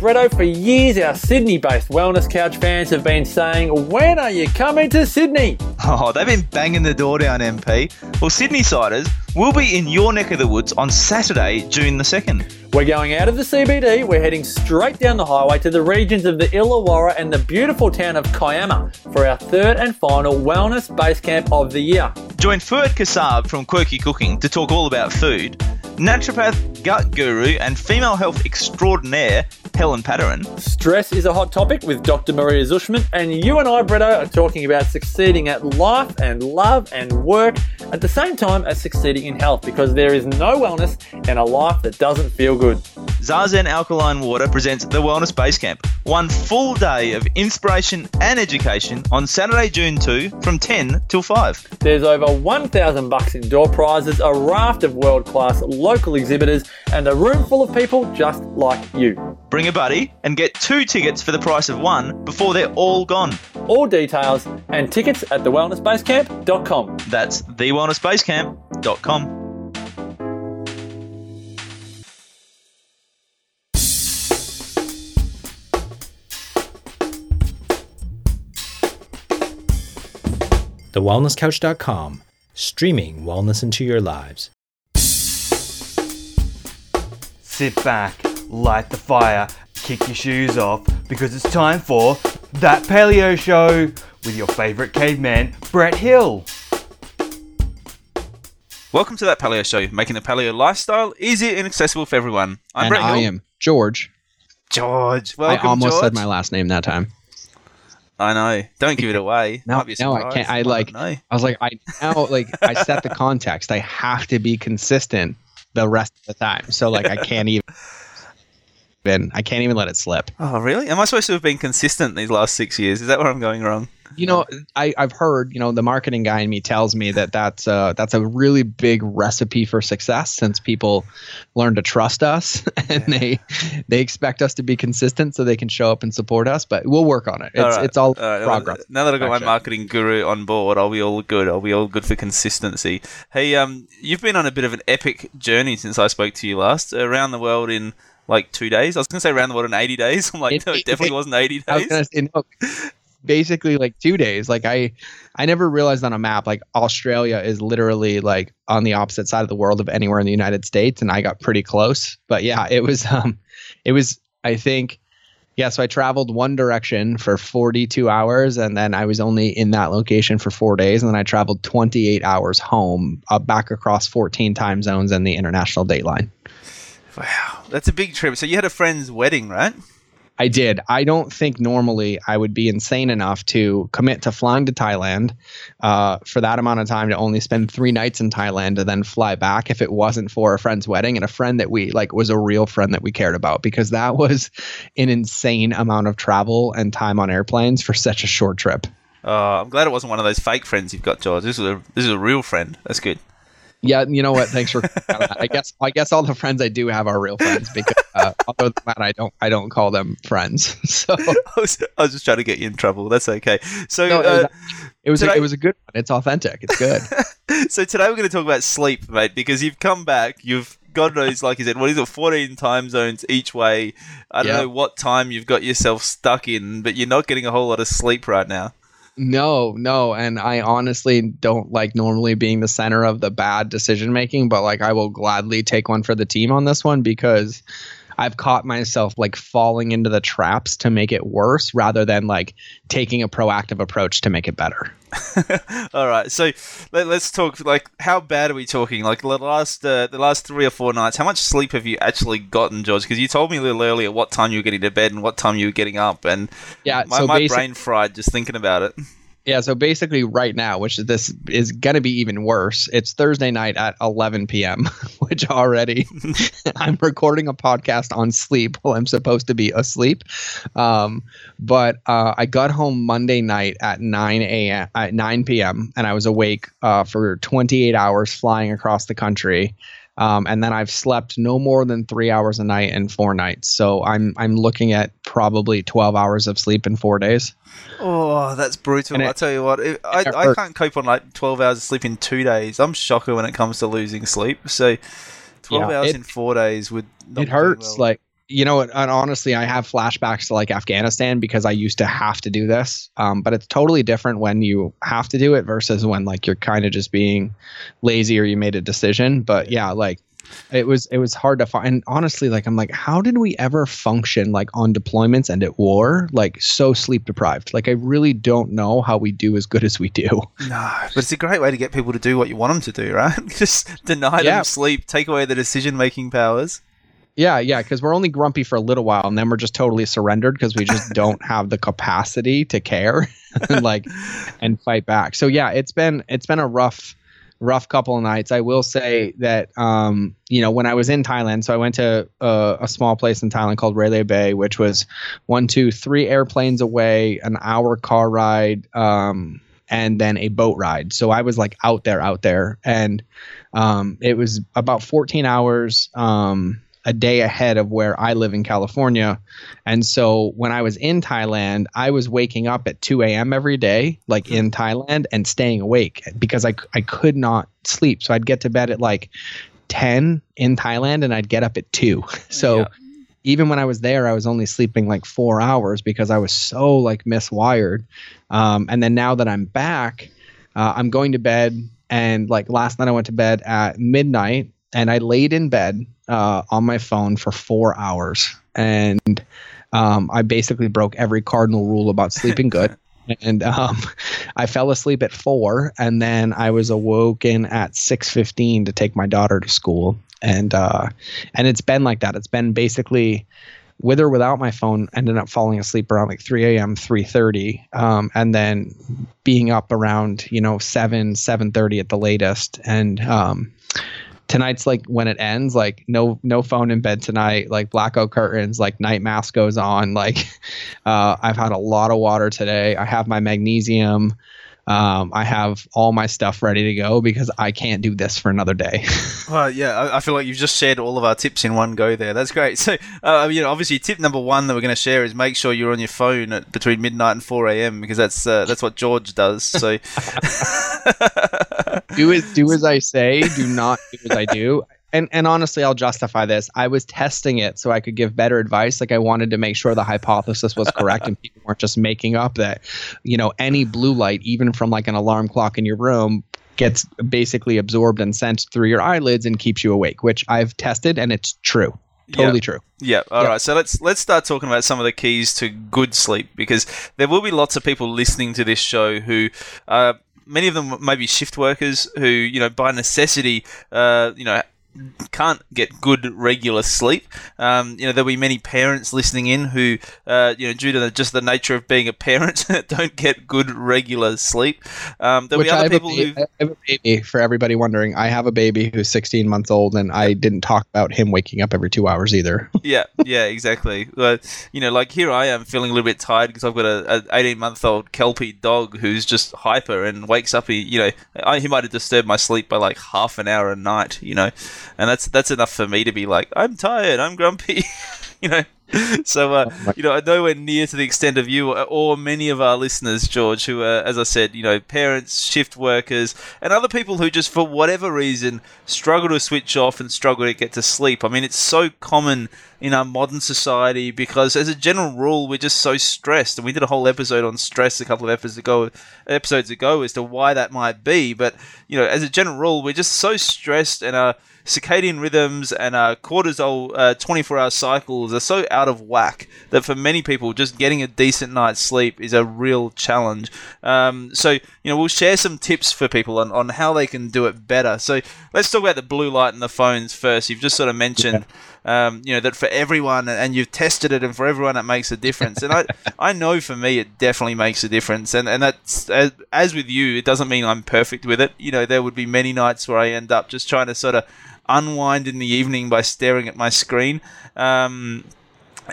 For years our Sydney based Wellness Couch fans have been saying, When are you coming to Sydney? Oh, they've been banging the door down, MP. Well, Sydney Siders will be in your neck of the woods on Saturday, June the 2nd. We're going out of the CBD, we're heading straight down the highway to the regions of the Illawarra and the beautiful town of Kiama for our third and final Wellness Base Camp of the year. Join Fuad Kassab from Quirky Cooking to talk all about food, naturopath, gut guru, and female health extraordinaire Helen Padarin. Stress is a hot topic with Dr. Maria Zushman, and you and I, Bretto, are talking about succeeding at life and love and work at the same time as succeeding in health because there is no wellness in a life that doesn't feel good. Zazen Alkaline Water presents the Wellness Base Camp. One full day of inspiration and education on Saturday, June 2 from 10 till 5. There's over 1,000 bucks in door prizes, a raft of world-class local exhibitors, and a room full of people just like you. Bring a buddy and get two tickets for the price of one before they're all gone. All details and tickets at thewellnessbasecamp.com. That's thewellnessbasecamp.com. TheWellnessCouch.com, streaming wellness into your lives. Sit back, light the fire, kick your shoes off, because it's time for That Paleo Show with your favourite caveman, Brett Hill. Welcome to that Paleo Show, making the paleo lifestyle easy and accessible for everyone. I'm and Brett I Hill. am George. George. Welcome, I almost George. said my last name that time. I know. Don't give it away. No, Might be a no, I surprise. can't. I like. know. I was like, I now like I set the context. I have to be consistent the rest of the time. So like, I can't even. I can't even let it slip. Oh, really? Am I supposed to have been consistent these last six years? Is that where I'm going wrong? You know, I, I've heard. You know, the marketing guy in me tells me that that's uh, that's a really big recipe for success since people learn to trust us and they they expect us to be consistent so they can show up and support us. But we'll work on it. It's All right. it's all All right, progress. Now that I've got my marketing guru on board, I'll be all good. I'll be all good for consistency. Hey, um, you've been on a bit of an epic journey since I spoke to you last. Around the world in like two days. I was going to say around the world in 80 days. I'm like, It- no, it it- definitely it- wasn't 80 I was days. gonna say, no, basically like two days. Like I, I never realized on a map like Australia is literally like on the opposite side of the world of anywhere in the United States, and I got pretty close. But yeah, it was um, it was I think. Yeah, so I traveled one direction for 42 hours, and then I was only in that location for four days, and then I traveled 28 hours home, uh, back across 14 time zones and the international date line. Wow, that's a big trip. So you had a friend's wedding, right? I did. I don't think normally I would be insane enough to commit to flying to Thailand uh, for that amount of time to only spend three nights in Thailand and then fly back if it wasn't for a friend's wedding and a friend that we like was a real friend that we cared about because that was an insane amount of travel and time on airplanes for such a short trip. Oh, I'm glad it wasn't one of those fake friends you've got, George. This is a this is a real friend. That's good. Yeah, you know what? Thanks for. I guess I guess all the friends I do have are real friends because uh, other than that, I don't I don't call them friends. So I was, I was just trying to get you in trouble. That's okay. So, no, it uh, was, it was a, it was a good one. It's authentic. It's good. so today we're going to talk about sleep, mate, because you've come back. You've God knows, like you said, what is it? Fourteen time zones each way. I don't Yeah. know what time you've got yourself stuck in, but you're not getting a whole lot of sleep right now. No, no, and I honestly don't like normally being the center of the bad decision making, but like I will gladly take one for the team on this one because I've caught myself like falling into the traps to make it worse rather than like taking a proactive approach to make it better. All right, so let, us talk. Like, how bad are we talking? Like the last uh, the last three or four nights, how much sleep have you actually gotten, George? Because you told me a little earlier what time you were getting to bed and what time you were getting up, and Yeah, my, so my brain fried just thinking about it. Yeah, so basically right now, which is this is gonna be even worse. It's Thursday night at 11 p.m., which already I'm recording a podcast on sleep while I'm supposed to be asleep. Um, but uh, I got home Monday night at 9 a.m. at 9 p.m. and I was awake uh, for 28 hours flying across the country. Um, and then I've slept no more than three hours a night in four nights. So I'm I'm looking at probably 12 hours of sleep in four days. Oh, that's brutal. And it- I tell you what, it, I, it I can't cope on like 12 hours of sleep in two days. I'm shocker when it comes to losing sleep. So 12 Yeah, hours in four days would not it hurts well. like you know, and honestly, I have flashbacks to like Afghanistan because I used to have to do this. Um, but it's totally different when you have to do it versus when like you're kind of just being lazy or you made a decision. But yeah, like it was it was hard to find. And honestly, like I'm like, how did we ever function like on deployments and at war, like so sleep deprived? Like I really don't know how we do as good as we do. No, but it's a great way to get people to do what you want them to do, right? Just deny Yeah. them sleep, take away the decision making powers. Yeah, yeah, because we're only grumpy for a little while, and then we're just totally surrendered because we just don't have the capacity to care, and like, and fight back. So yeah, it's been it's been a rough, rough couple of nights. I will say that um, you know when I was in Thailand, so I went to a, a small place in Thailand called Railay Bay, which was one, two, three airplanes away, an hour car ride, um, and then a boat ride. So I was like out there, out there, and um, it was about 14 hours. Um, a day ahead of where I live in California. And so when I was in Thailand, I was waking up at 2 a.m. every day, like in Thailand, and staying awake because I, I could not sleep. So I'd get to bed at like 10 in Thailand and I'd get up at 2. So Yeah. even when I was there, I was only sleeping like four hours because I was so like miswired. Um, and then now that I'm back, uh, I'm going to bed. And like last night, I went to bed at midnight and I laid in bed uh, on my phone for four hours. And um, I basically broke every cardinal rule about sleeping good. and um, I fell asleep at four, and then I was awoken at six fifteen to take my daughter to school. And uh, and it's been like that. It's been basically with or without my phone. Ended up falling asleep around like three a.m., three thirty, um, and then being up around you know seven, seven thirty at the latest. And um, tonight's like when it ends like no no phone in bed tonight like blackout curtains like night mask goes on like uh, i've had a lot of water today i have my magnesium um, i have all my stuff ready to go because i can't do this for another day Well, yeah, I, I feel like you've just shared all of our tips in one go there. That's great. So, uh, you know, obviously, tip number one that we're going to share is make sure you're on your phone at between midnight and four a.m. because that's uh, that's what George does. So, do as do as i say do not do as i do and and honestly i'll justify this i was testing it so i could give better advice like i wanted to make sure the hypothesis was correct and people weren't just making up that you know any blue light even from like an alarm clock in your room gets basically absorbed and sent through your eyelids and keeps you awake which i've tested and it's true totally Yeah. true Yeah. All right. Yeah. So let's let's start talking about some of the keys to good sleep because there will be lots of people listening to this show who. Uh, Many of them may be shift workers who, you know, by necessity, uh, you know, can't get good regular sleep. Um, you know, there'll be many parents listening in who, uh, you know, due to the, just the nature of being a parent, don't get good regular sleep. Um, there'll which be other people who, I have a baby for everybody wondering i have a baby who's 16 months old and i didn't talk about him waking up every two hours either yeah, yeah, exactly. Uh, you know, like here I am feeling a little bit tired because I've got a, a 18 month old kelpie dog who's just hyper and wakes up. He, you know, I, he might have disturbed my sleep by like half an hour a night. You know, and that's that's enough for me to be like, I'm tired, I'm grumpy. you know. So, uh, you know, nowhere near to the extent of you or many of our listeners, George, who are, as I said, you know, parents, shift workers, and other people who just, for whatever reason, struggle to switch off and struggle to get to sleep. I mean, it's so common in our modern society because, as a general rule, we're just so stressed. And we did a whole episode on stress a couple of episodes ago, episodes ago, as to why that might be. But you know, as a general rule, we're just so stressed, and our circadian rhythms and our cortisol uh, 24-hour cycles are so out of whack that for many people, just getting a decent night's sleep is a real challenge. Um, so you know, we'll share some tips for people on, on how they can do it better. So let's talk about the blue light and the phones first. You've just sort of mentioned um, you know that for everyone and you've tested it and for everyone it makes a difference and I, I know for me it definitely makes a difference and, and that's as, as with you it doesn't mean I'm perfect with it you know there would be many nights where I end up just trying to sort of unwind in the evening by staring at my screen um,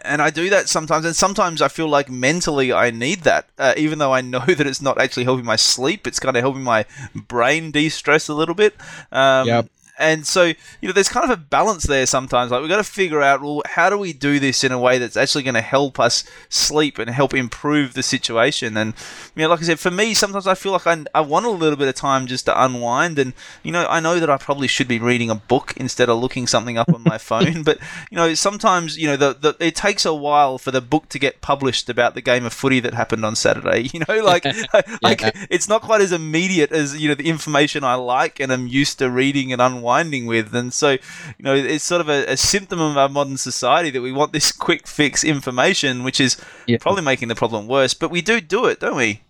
and I do that sometimes, and sometimes I feel like mentally I need that, uh, even though I know that it's not actually helping my sleep. It's kind of helping my brain de-stress a little bit. Um, Yep. And so you know, there's kind of a balance there sometimes. Like we've got to figure out, well, how do we do this in a way that's actually going to help us sleep and help improve the situation? And you know, like I said, for me, sometimes I feel like I, I want a little bit of time just to unwind. And you know, I know that I probably should be reading a book instead of looking something up on my phone. But you know, sometimes you know, the, the it takes a while for the book to get published about the game of footy that happened on Saturday. You know, like like it's not quite as immediate as you know the information I like and I'm used to reading and unwinding with. And so, you know, it's sort of a, a symptom of our modern society that we want this quick fix information, which is Yeah. probably making the problem worse. But we do do it, don't we?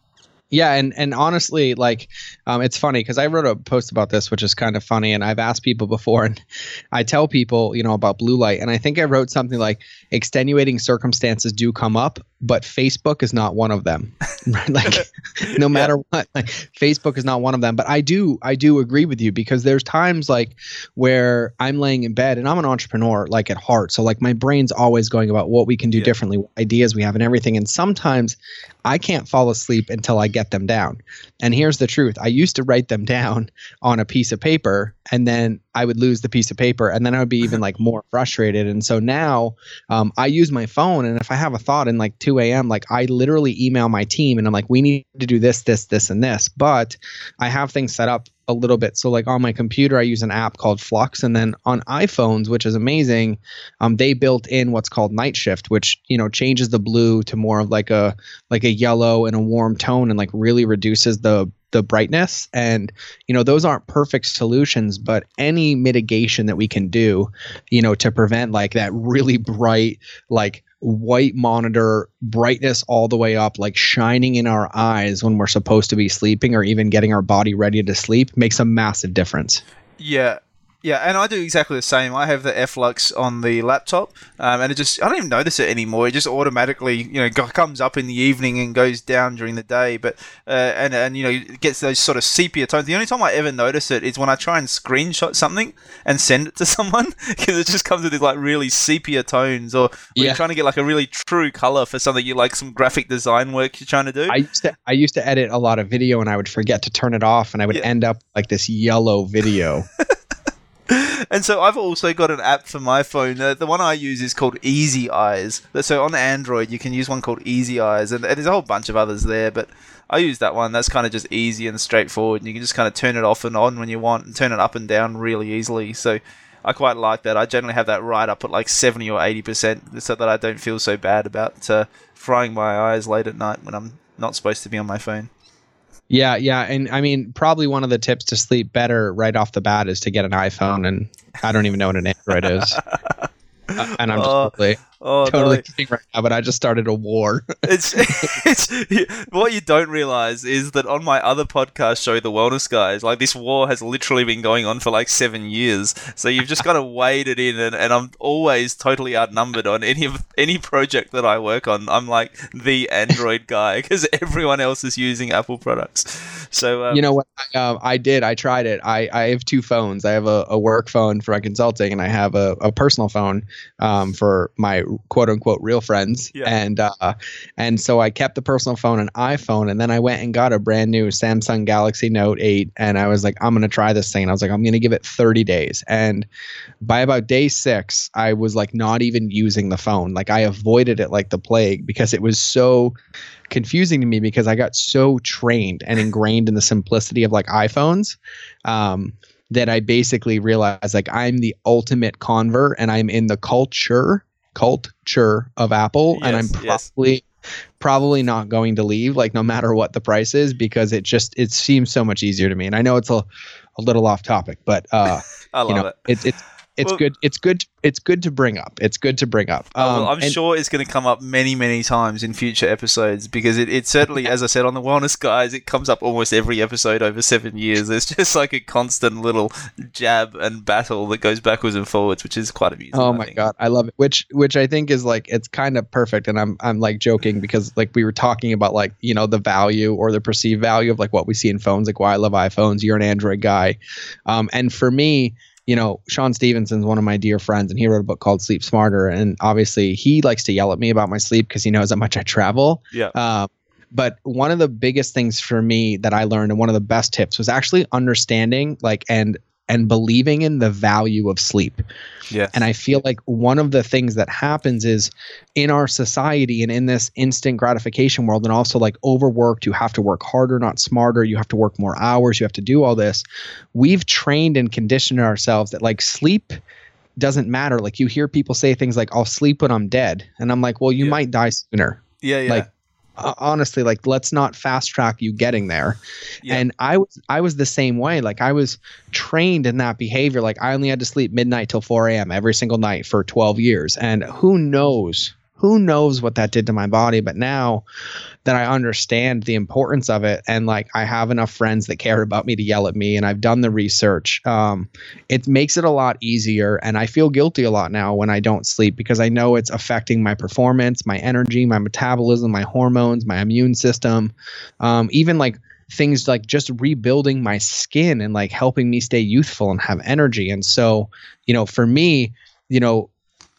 Yeah, and and honestly, like, um, it's funny because I wrote a post about this, which is kind of funny, and I've asked people before, and I tell people, you know, about blue light, and I think I wrote something like extenuating circumstances do come up, but Facebook is not one of them, right? Like, no matter what, like, Facebook is not one of them. But I do, I do agree with you because there's times like where I'm laying in bed, and I'm an entrepreneur, like at heart, so like my brain's always going about what we can do Yeah. differently, what ideas we have, and everything, and sometimes I can't fall asleep until I get them down. And here's the truth I used to write them down on a piece of paper, and then I would lose the piece of paper, and then I would be even like more frustrated. And so now um, I use my phone, and if I have a thought in like 2 a.m., like I literally email my team and I'm like, we need to do this, this, this, and this. But I have things set up a little bit. So like on my computer, I use an app called Flux, and then on iPhones, which is amazing, um, they built in what's called Night Shift, which you know changes the blue to more of like a like a yellow and a warm tone, and like really reduces the the brightness. And you know those aren't perfect solutions, but any mitigation that we can do, you know, to prevent like that really bright like white monitor brightness all the way up like shining in our eyes when we're supposed to be sleeping or even getting our body ready to sleep makes a massive difference Yeah. Yeah, and I do exactly the same. I have the Flux on the laptop, um, and it just I don't even notice it anymore. It just automatically, you know, comes up in the evening and goes down during the day. But uh, and and you know, it gets those sort of sepia tones. The only time I ever notice it is when I try and screenshot something and send it to someone because it just comes with these like really sepia tones, or when Yeah. you're trying to get like a really true color for something you like, some graphic design work you're trying to do. I used to I used to edit a lot of video and I would forget to turn it off and I would Yeah. end up like this yellow video. And so I've also got an app for my phone. Uh, the one I use is called Easy Eyes. So on Android, you can use one called Easy Eyes, and, and there's a whole bunch of others there. But I use that one. That's kind of just easy and straightforward. And you can just kind of turn it off and on when you want, and turn it up and down really easily. So I quite like that. I generally have that right up at like 70 or 80 percent, so that I don't feel so bad about uh, frying my eyes late at night when I'm not supposed to be on my phone. Yeah, yeah, and I mean probably one of the tips to sleep better right off the bat is to get an iPhone and I don't even know what an Android is. Uh, and I'm just totally, Oh, totally no. kidding right now, but I just started a war. it's, it's what you don't realize is that on my other podcast show, The Wellness Guys, like this war has literally been going on for like seven years. So you've just got to wade it in, and, and I'm always totally outnumbered on any of any project that I work on. I'm like the Android guy because everyone else is using Apple products. So um, you know what? I, um, I did. I tried it. I, I have two phones. I have a, a work phone for my consulting, and I have a, a personal phone um, for my quote unquote real friends. Yeah. And uh, and so I kept the personal phone and iPhone, and then I went and got a brand new Samsung Galaxy Note 8, and I was like, I'm gonna try this thing. And I was like, I'm gonna give it 30 days, and by about day six, I was like not even using the phone. Like I avoided it like the plague because it was so confusing to me because I got so trained and ingrained in the simplicity of like iPhones um, that I basically realized like I'm the ultimate convert and I'm in the culture culture of Apple and I'm Yes, yes. probably probably not going to leave like no matter what the price is because it just it seems so much easier to me and I know it's a, a little off topic but uh I love you know it. it's it's it's Well- good it's good it's good to bring up it's good to bring up Oh, well, Um, I'm and- sure it's going to come up many, many times in future episodes because it, it certainly, as I said on the Wellness Guys, it comes up almost every episode over seven years. There's just like a constant little jab and battle that goes backwards and forwards, which is quite amusing. Oh my think. god, I love it. Which which I think is like it's kind of perfect and I'm I'm like joking because like we were talking about like, you know, the value or the perceived value of like what we see in phones, like why I love iPhones, you're an Android guy. Um and for me, you know, Shawn Stevenson's one of my dear friends and he wrote a book called Sleep Smarter and obviously he likes to yell at me about my sleep because he knows how much I travel. Yeah. Um, but one of the biggest things for me that I learned and one of the best tips was actually understanding like and and believing in the value of sleep. Yeah. And I feel like one of the things that happens is in our society and in this instant gratification world, and also like overworked, you have to work harder, not smarter. You have to work more hours. You have to do all this. We've trained and conditioned ourselves that like sleep doesn't matter. Like you hear people say things like, I'll sleep when I'm dead. And I'm like, well, you Yeah. might die sooner. Yeah, yeah. Like, uh, honestly like let's not fast track you getting there. Yeah. and i was i was the same way. Like i was trained in that behavior. Like i only had to sleep midnight till 4 a.m every single night for 12 years. And who knows who knows what that did to my body but now that i understand the importance of it and like i have enough friends that care about me to yell at me and i've done the research um, it makes it a lot easier and i feel guilty a lot now when i don't sleep because i know it's affecting my performance my energy my metabolism my hormones my immune system um, even like things like just rebuilding my skin and like helping me stay youthful and have energy and so you know for me you know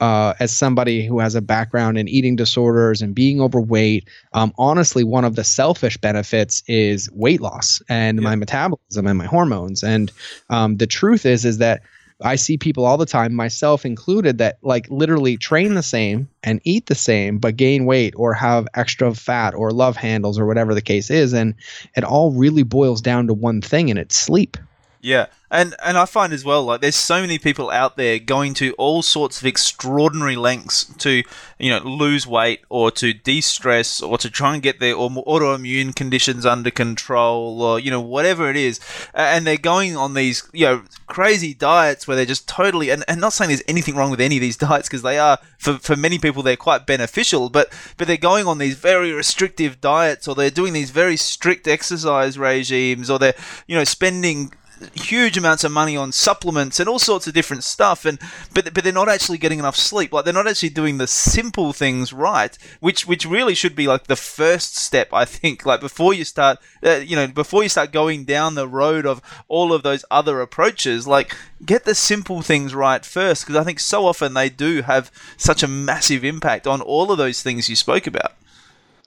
uh, as somebody who has a background in eating disorders and being overweight, um, honestly, one of the selfish benefits is weight loss and Yeah. my metabolism and my hormones. And um, the truth is, is that I see people all the time, myself included, that like literally train the same and eat the same, but gain weight or have extra fat or love handles or whatever the case is. And it all really boils down to one thing, and it's sleep. Yeah, and and I find as well like there's so many people out there going to all sorts of extraordinary lengths to you know lose weight or to de-stress or to try and get their au- autoimmune conditions under control or you know whatever it is, and they're going on these you know crazy diets where they're just totally and, and not saying there's anything wrong with any of these diets because they are for for many people they're quite beneficial, but but they're going on these very restrictive diets or they're doing these very strict exercise regimes or they're you know spending huge amounts of money on supplements and all sorts of different stuff and but but they're not actually getting enough sleep. Like they're not actually doing the simple things right which which really should be like the first step i think. Like before you start uh, you know before you start going down the road of all of those other approaches like get the simple things right first because i think so often they do have such a massive impact on all of those things you spoke about.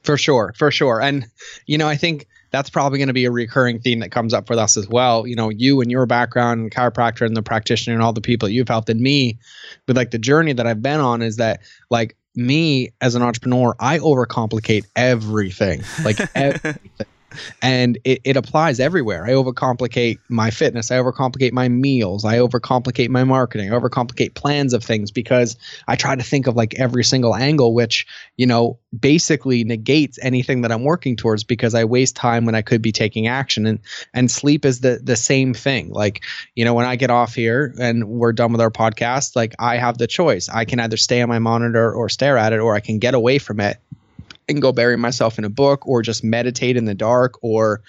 For sure, for sure. And, you know, I think that's probably going to be a recurring theme that comes up with us as well. You know, you and your background, and chiropractor and the practitioner and all the people that you've helped and me with like the journey that I've been on is that like me as an entrepreneur, I overcomplicate everything. Like everything. And it, it applies everywhere. I overcomplicate my fitness. I overcomplicate my meals. I overcomplicate my marketing. I overcomplicate plans of things because I try to think of like every single angle, which you know, basically negates anything that I'm working towards because I waste time when I could be taking action. And and sleep is the the same thing. Like, you know, when I get off here and we're done with our podcast, like I have the choice. I can either stay on my monitor or stare at it, or I can get away from it and go bury myself in a book or just meditate in the dark or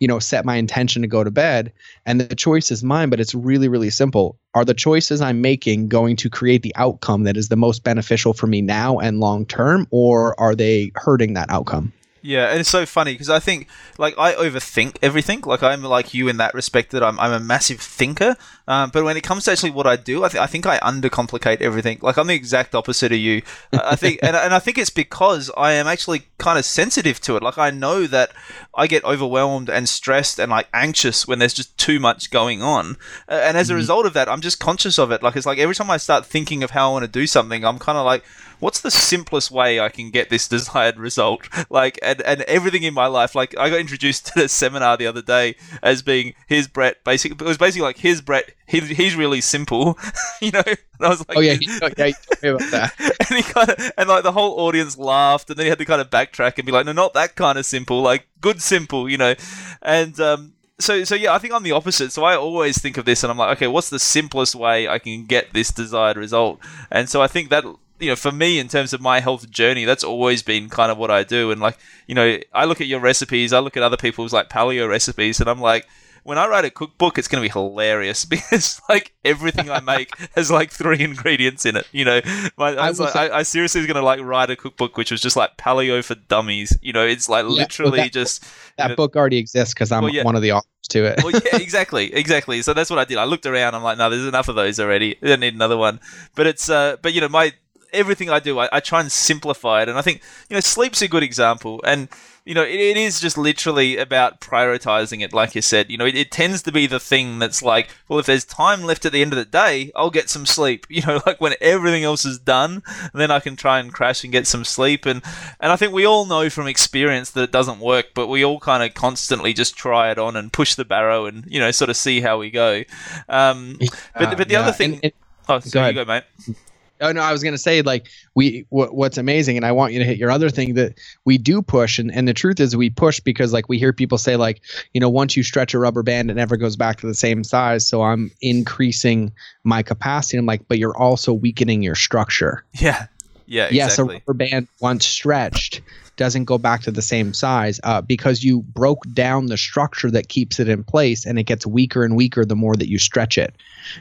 you know set my intention to go to bed. And the choice is mine but it's really really simple. Are the choices i'm making going to create the outcome that is the most beneficial for me now and long term or are they hurting that outcome Yeah, and it's so funny because I think like I overthink everything. Like I'm like you in that respect that I'm, I'm a massive thinker. Um, but when it comes to actually what I do, I, th- I think I undercomplicate everything. Like I'm the exact opposite of you. I think, and, and I think it's because I am actually kind of sensitive to it. Like I know that I get overwhelmed and stressed and like anxious when there's just too much going on. Uh, and as a result of that, I'm just conscious of it. Like it's like every time I start thinking of how I want to do something, I'm kind of like, what's the simplest way I can get this desired result? Like, and, and everything in my life, like I got introduced to the seminar the other day as being his Brett, basically, it was basically like his Brett, he, he's really simple, you know? And I was like, oh yeah oh, yeah you about that and he kind of, and like the whole audience laughed, and then he had to kind of backtrack and be like, no, not that kind of simple, like good simple, you know, and um, so so yeah, I think I'm the opposite. So I always think of this, and I'm like, okay, what's the simplest way I can get this desired result? And so I think that you know, for me, in terms of my health journey, that's always been kind of what I do. And like, you know, I look at your recipes, I look at other people's like paleo recipes, and I'm like. When I write a cookbook, it's going to be hilarious because like everything I make has like three ingredients in it. You know, my, I, I was like, say- I, I seriously was going to like write a cookbook which was just like paleo for dummies. You know, it's like well, literally that- just that know- book already exists because i'm Well, yeah. one of the authors to it well, yeah, exactly, exactly. So that's what I did. I looked around. I'm like, no, there's enough of those already. I don't need another one. But it's, uh, but you know, my everything I do, I, I try and simplify it. And I think you know, sleep's a good example. And you know, it, it is just literally about prioritizing it, like you said. You know, it, it, tends to be the thing that's like, well, if there's time left at the end of the day, I'll get some sleep. You know, like when everything else is done, then I can try and crash and get some sleep. And and I think we all know from experience that it doesn't work, but we all kind of constantly just try it on and push the barrow and you know sort of see how we go. Um, but but the yeah. other thing. And- and- oh, so go ahead. you go, mate. Oh no, I was gonna say like we wh- what's amazing, and I want you to hit your other thing that we do push, and and the truth is we push because like we hear people say like you know once you stretch a rubber band, it never goes back to the same size, so I'm increasing my capacity. I'm like, but you're also weakening your structure. Yeah. Yeah, Yes, a rubber band once stretched doesn't go back to the same size uh, because you broke down the structure that keeps it in place, and it gets weaker and weaker the more that you stretch it.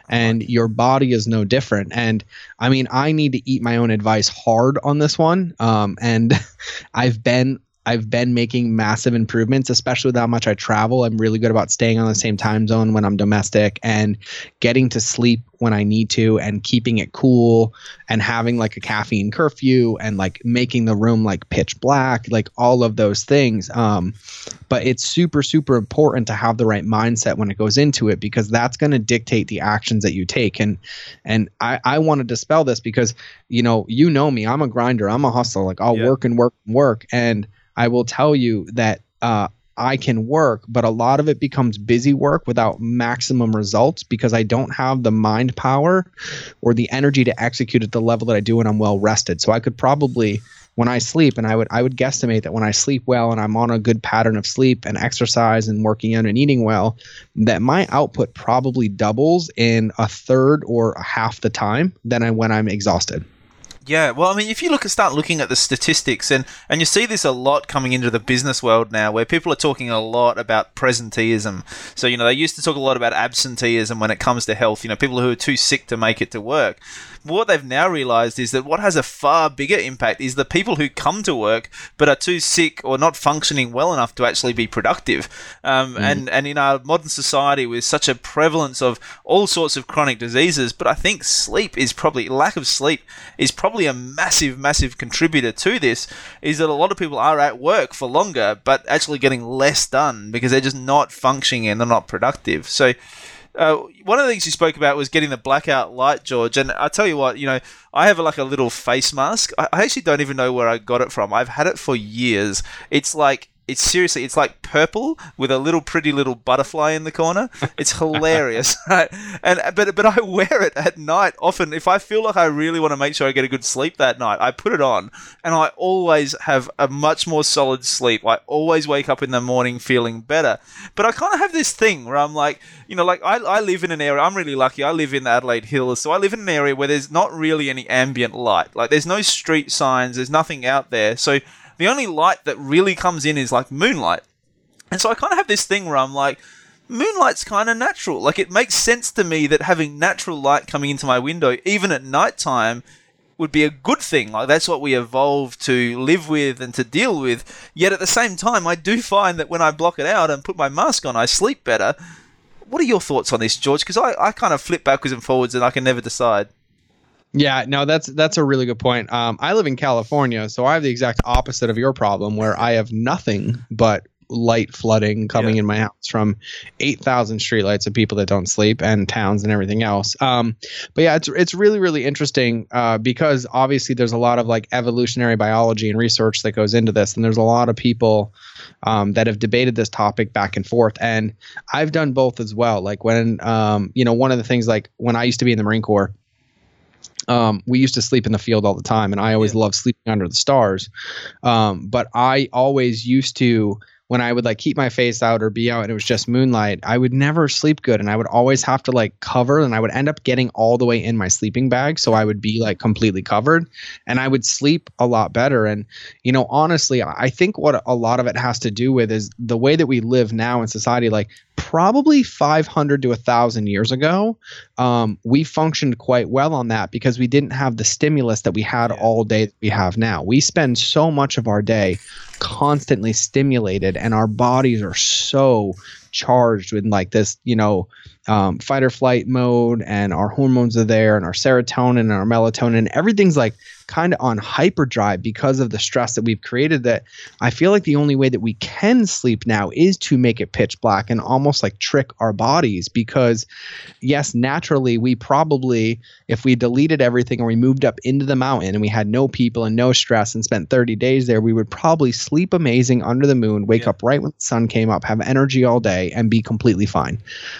And your body is no different. And I mean, I need to eat my own advice hard on this one. Um, and I've been I've been making massive improvements, especially with how much I travel. I'm really good about staying on the same time zone when I'm domestic and getting to sleep when I need to and keeping it cool and having like a caffeine curfew and like making the room like pitch black, like all of those things. Um, but it's super, super important to have the right mindset when it goes into it because that's going to dictate the actions that you take. And and I, I want to dispel this because you know you know me, I'm a grinder, I'm a hustler. Like I'll Yeah. work and work and work, and I will tell you that uh, I can work, but a lot of it becomes busy work without maximum results because I don't have the mind power or the energy to execute at the level that I do when I'm well rested. So I could probably when I sleep and I would I would guesstimate that when I sleep well and I'm on a good pattern of sleep and exercise and working out and eating well, that my output probably doubles in a third or a half the time than I when I'm exhausted. Yeah, well, I mean, if you look at start looking at the statistics, and and you see this a lot coming into the business world now, where people are talking a lot about presenteeism. So you know, they used to talk a lot about absenteeism when it comes to health. You know, people who are too sick to make it to work. What they've now realised is that what has a far bigger impact is the people who come to work but are too sick or not functioning well enough to actually be productive. Um, And and in our modern society, with such a prevalence of all sorts of chronic diseases, but I think sleep is probably lack of sleep is probably a massive, massive contributor to this. Is that a lot of people are at work for longer, but actually getting less done because they're just not functioning and they're not productive. So. Uh, one of the things you spoke about was getting the blackout light, George. And I tell you what, you know, I have like a little face mask. I, I actually don't even know where I got it from. I've had it for years. It's like it's seriously, it's like purple with a little pretty little butterfly in the corner. It's hilarious, right? And but but I wear it at night often. If I feel like I really want to make sure I get a good sleep that night, I put it on, and I always have a much more solid sleep. I always wake up in the morning feeling better. But I kind of have this thing where I'm like, you know, like I, I live in an area. I'm really lucky. I live in the Adelaide Hills, so I live in an area where there's not really any ambient light. Like there's no street signs. There's nothing out there. So the only light that really comes in is like moonlight. And so I kind of have this thing where I'm like, moonlight's kind of natural. Like it makes sense to me that having natural light coming into my window, even at nighttime, would be a good thing. Like that's what we evolved to live with and to deal with. Yet at the same time, I do find that when I block it out and put my mask on, I sleep better. What are your thoughts on this, George? Because I, I kind of flip backwards and forwards and I can never decide. Yeah, no, that's that's a really good point. Um, I live in California, so I have the exact opposite of your problem, where I have nothing but light flooding coming Yeah. in my house from eight thousand streetlights of people that don't sleep and towns and everything else. Um, but yeah, it's it's really really interesting uh, because obviously there's a lot of like evolutionary biology and research that goes into this, and there's a lot of people um, that have debated this topic back and forth, and I've done both as well. Like when um, you know one of the things like when I used to be in the Marine Corps um, we used to sleep in the field all the time, and I always loved sleeping under the stars. Um, but I always used to, when I would like keep my face out or be out and it was just moonlight, I would never sleep good, and I would always have to like cover, and I would end up getting all the way in my sleeping bag, so I would be like completely covered, and I would sleep a lot better. And you know, honestly, I I think what a lot of it has to do with is the way that we live now in society, like probably 500 to 1000 years ago um, we functioned quite well on that because we didn't have the stimulus that we had Yeah. all day that we have now we spend so much of our day constantly stimulated and our bodies are so charged with like this you know um, fight or flight mode and our hormones are there and our serotonin and our melatonin everything's like kind of on hyperdrive because of the stress that we've created that i feel like the only way that we can sleep now is to make it pitch black and almost like trick our bodies because yes naturally we probably if we deleted everything and we moved up into the mountain and we had no people and no stress and spent 30 days there we would probably sleep amazing under the moon wake Yeah. up right when the sun came up have energy all day and be completely fine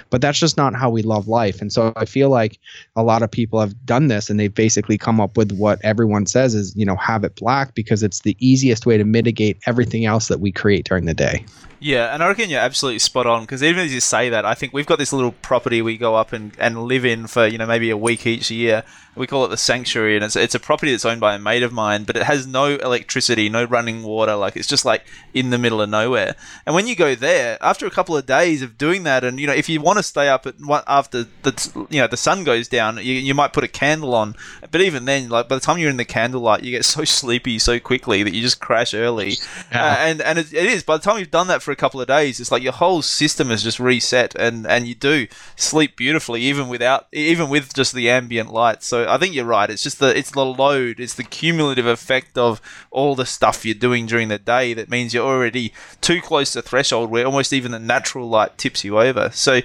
but that's just not how we love life and so i feel like a lot of people have done this and they've basically come up with what everyone says is you know have it black because it's the easiest way to mitigate everything else that we create during the day Yeah, and I reckon you're absolutely spot on because even as you say that, I think we've got this little property we go up and, and live in for you know maybe a week each year. We call it the sanctuary, and it's it's a property that's owned by a mate of mine, but it has no electricity, no running water. Like it's just like in the middle of nowhere. And when you go there, after a couple of days of doing that, and you know if you want to stay up at one, after the you know the sun goes down, you, you might put a candle on. But even then, like by the time you're in the candlelight, you get so sleepy so quickly that you just crash early. Uh, and and it, it is by the time you've done that for a couple of days, it's like your whole system is just reset, and and you do sleep beautifully even without even with just the ambient light. So I think you're right. It's just the it's the load, it's the cumulative effect of all the stuff you're doing during the day that means you're already too close to threshold where almost even the natural light tips you over. So.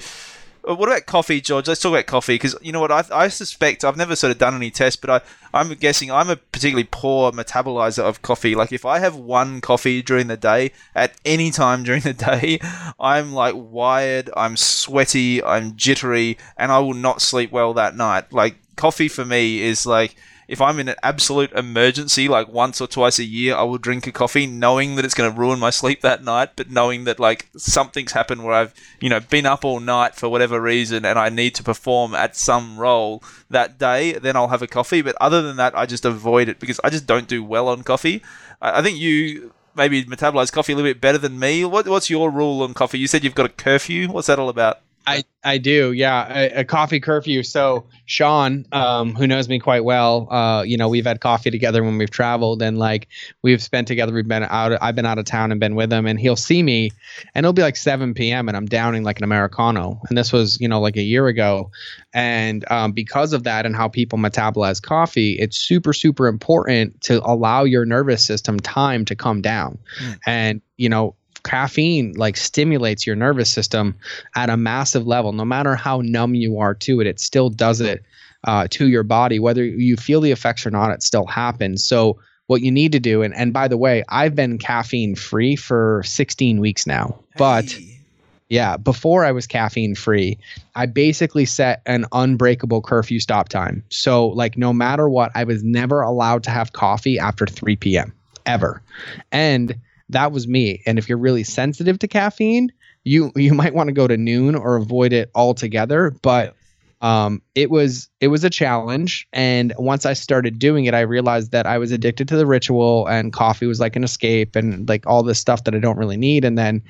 uh, What about coffee, George? Let's talk about coffee because you know what I, I suspect. I've never sort of done any tests, but I, I'm guessing I'm a particularly poor metabolizer of coffee. Like if I have one coffee during the day at any time during the day, I'm like wired, I'm sweaty, I'm jittery, and I will not sleep well that night. Like coffee for me is like if I'm in an absolute emergency, like once or twice a year, I will drink a coffee, knowing that it's going to ruin my sleep that night, but knowing that like something's happened where I've you know been up all night for whatever reason, and I need to perform at some role that day, then I'll have a coffee. But other than that, I just avoid it because I just don't do well on coffee. I, I think you maybe metabolize coffee a little bit better than me. What, what's your rule on coffee? You said you've got a curfew. What's that all about? I, I do, yeah, a, a coffee curfew. So Shawn, um, who knows me quite well, uh, you know, we've had coffee together when we've traveled, and like we've spent together. We've been out. I've been out of town and been with him, and he'll see me, and it'll be like 7 p.m. and I'm downing like an americano, and this was you know like a year ago, and um, because of that and how people metabolize coffee, it's super super important to allow your nervous system time to come down, and you know caffeine like stimulates your nervous system at a massive level no matter how numb you are to it it still does it uh, to your body whether you feel the effects or not it still happens so what you need to do and, and by the way i've been caffeine free for 16 weeks now but Hey. yeah, before I was caffeine free, I basically set an unbreakable curfew stop time. So, like, no matter what, I was never allowed to have coffee after 3 p.m. ever. And that was me. And if you're really sensitive to caffeine, you you might want to go to noon or avoid it altogether. But um, it was it was a challenge. And once I started doing it, I realized that I was addicted to the ritual, and coffee was like an escape, and like all this stuff that I don't really need. And then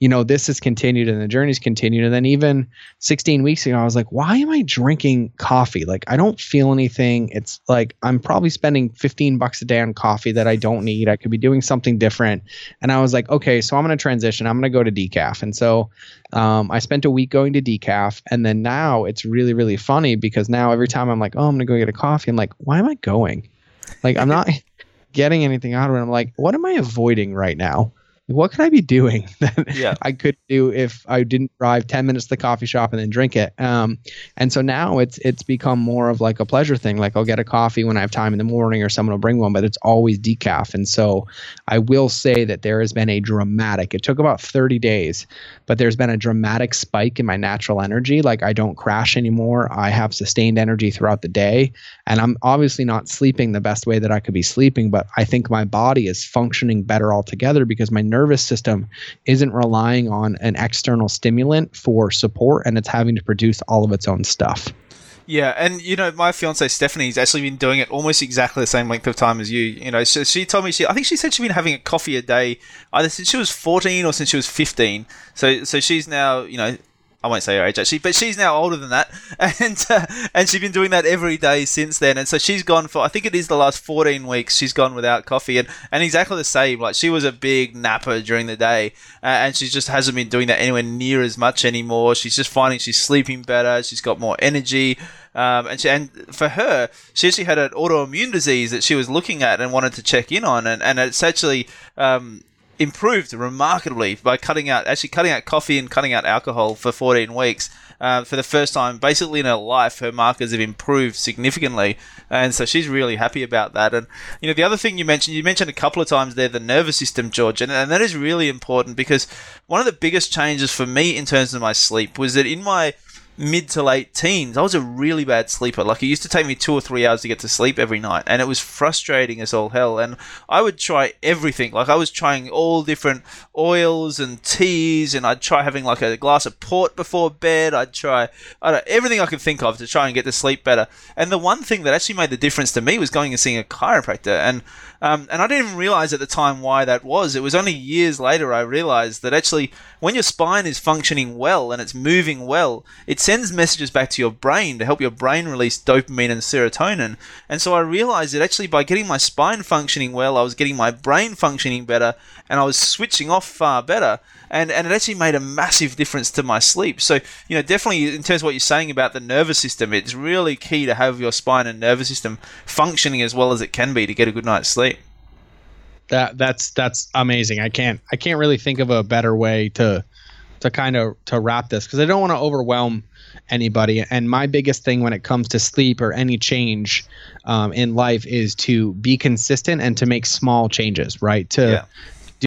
you know, this has continued and the journey's continued. And then even 16 weeks ago, I was like, why am I drinking coffee? Like, I don't feel anything. It's like I'm probably spending 15 bucks a day on coffee that I don't need. I could be doing something different. And I was like, okay, so I'm going to transition. I'm going to go to decaf. And so um, I spent a week going to decaf. And then now it's really, really funny because now every time I'm like, oh, I'm going to go get a coffee, I'm like, why am I going? Like, I'm not getting anything out of it. I'm like, what am I avoiding right now? What could I be doing that Yeah. I could do if I didn't drive 10 minutes to the coffee shop and then drink it? Um, and so now it's it's become more of like a pleasure thing. Like I'll get a coffee when I have time in the morning or someone will bring one, but it's always decaf. And so I will say that there has been a dramatic, it took about 30 days, but there's been a dramatic spike in my natural energy. Like I don't crash anymore. I have sustained energy throughout the day. And I'm obviously not sleeping the best way that I could be sleeping, but I think my body is functioning better altogether because my nervous system isn't relying on an external stimulant for support and it's having to produce all of its own stuff. Yeah, and you know, my fiance Stephanie's actually been doing it almost exactly the same length of time as you. You know, so she told me she, I think she said she's been having a coffee a day either since she was fourteen or since she was fifteen. So, so she's now, you know, I won't say her age actually, but she's now older than that, and uh, and she's been doing that every day since then. And so she's gone for I think it is the last 14 weeks she's gone without coffee, and and exactly the same. Like she was a big napper during the day, uh, and she just hasn't been doing that anywhere near as much anymore. She's just finding she's sleeping better, she's got more energy. Um, and, she, and for her, she actually had an autoimmune disease that she was looking at and wanted to check in on, and, and it's actually um, improved remarkably by cutting out actually cutting out coffee and cutting out alcohol for 14 weeks. Uh, for the first time, basically in her life, her markers have improved significantly, and so she's really happy about that. And you know, the other thing you mentioned, you mentioned a couple of times there, the nervous system, George, and, and that is really important because one of the biggest changes for me in terms of my sleep was that in my mid to late teens, I was a really bad sleeper. Like it used to take me two or three hours to get to sleep every night, and it was frustrating as all hell. And I would try everything. Like I was trying all different oils and teas, and I'd try having like a glass of port before bed. I'd try I everything I could think of to try and get to sleep better. And the one thing that actually made the difference to me was going and seeing a chiropractor. And um, and I didn't even realize at the time why that was. It was only years later I realized that actually, when your spine is functioning well and it's moving well, it sends messages back to your brain to help your brain release dopamine and serotonin. And so I realized that actually, by getting my spine functioning well, I was getting my brain functioning better and I was switching off far better and and it actually made a massive difference to my sleep. So you know, definitely in terms of what you're saying about the nervous system, it's really key to have your spine and nervous system functioning as well as it can be to get a good night's sleep. That that's that's amazing. I can't I can't really think of a better way to to kind of to wrap this because I don't want to overwhelm anybody. And my biggest thing when it comes to sleep or any change um, in life is to be consistent and to make small changes. Right to Yeah.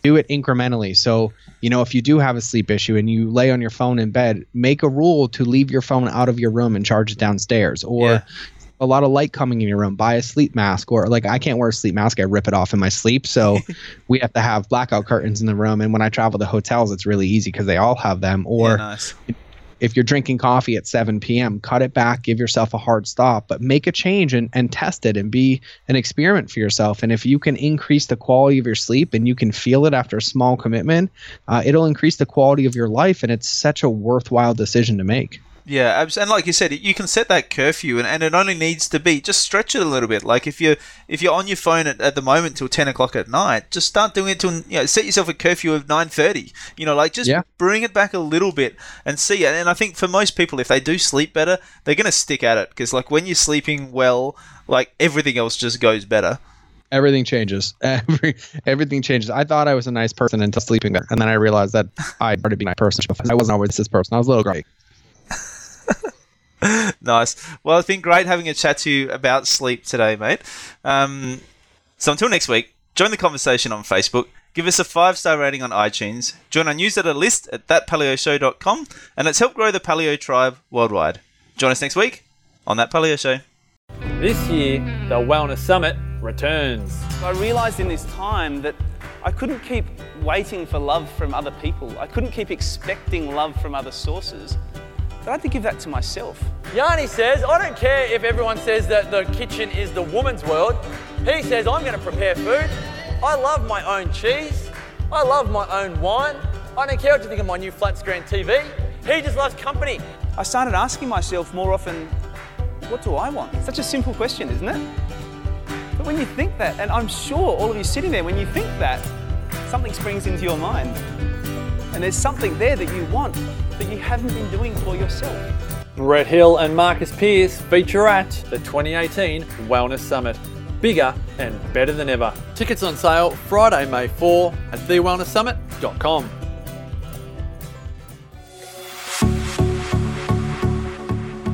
do it incrementally. So, you know, if you do have a sleep issue and you lay on your phone in bed, make a rule to leave your phone out of your room and charge it downstairs. Or Yeah. A lot of light coming in your room, buy a sleep mask. Or like I can't wear a sleep mask, I rip it off in my sleep. So we have to have blackout curtains in the room. And when I travel to hotels, it's really easy because they all have them. Or yeah, nice. if you're drinking coffee at 7 p.m., cut it back, give yourself a hard stop, but make a change and, and test it and be an experiment for yourself. And if you can increase the quality of your sleep and you can feel it after a small commitment, uh, it'll increase the quality of your life. And it's such a worthwhile decision to make. Yeah, and like you said, you can set that curfew, and, and it only needs to be just stretch it a little bit. Like if you're if you're on your phone at, at the moment till ten o'clock at night, just start doing it till you know set yourself a curfew of nine thirty. You know, like just Yeah. bring it back a little bit and see. And I think for most people, if they do sleep better, they're gonna stick at it because like when you're sleeping well, like everything else just goes better. Everything changes. Every everything changes. I thought I was a nice person until sleeping and then I realized that I started to be a nice person. I wasn't always this person. I was a little great. Nice. Well, it's been great having a chat to you about sleep today, mate. Um, so until next week, join the conversation on Facebook. Give us a five star rating on iTunes. Join our newsletter list at thatpaleoshow.com, and let's help grow the paleo tribe worldwide. Join us next week on That Paleo Show. This year, the Wellness Summit returns. I realized in this time that I couldn't keep waiting for love from other people. I couldn't keep expecting love from other sources. That I had to give that to myself. Yanni says, I don't care if everyone says that the kitchen is the woman's world. He says, I'm going to prepare food. I love my own cheese. I love my own wine. I don't care what you think of my new flat screen TV. He just loves company. I started asking myself more often, what do I want? Such a simple question, isn't it? But when you think that, and I'm sure all of you sitting there, when you think that, something springs into your mind. And there's something there that you want that you haven't been doing for yourself. Brett Hill and Marcus Pierce feature at the 2018 Wellness Summit. Bigger and better than ever. Tickets on sale Friday, May 4 at thewellnesssummit.com.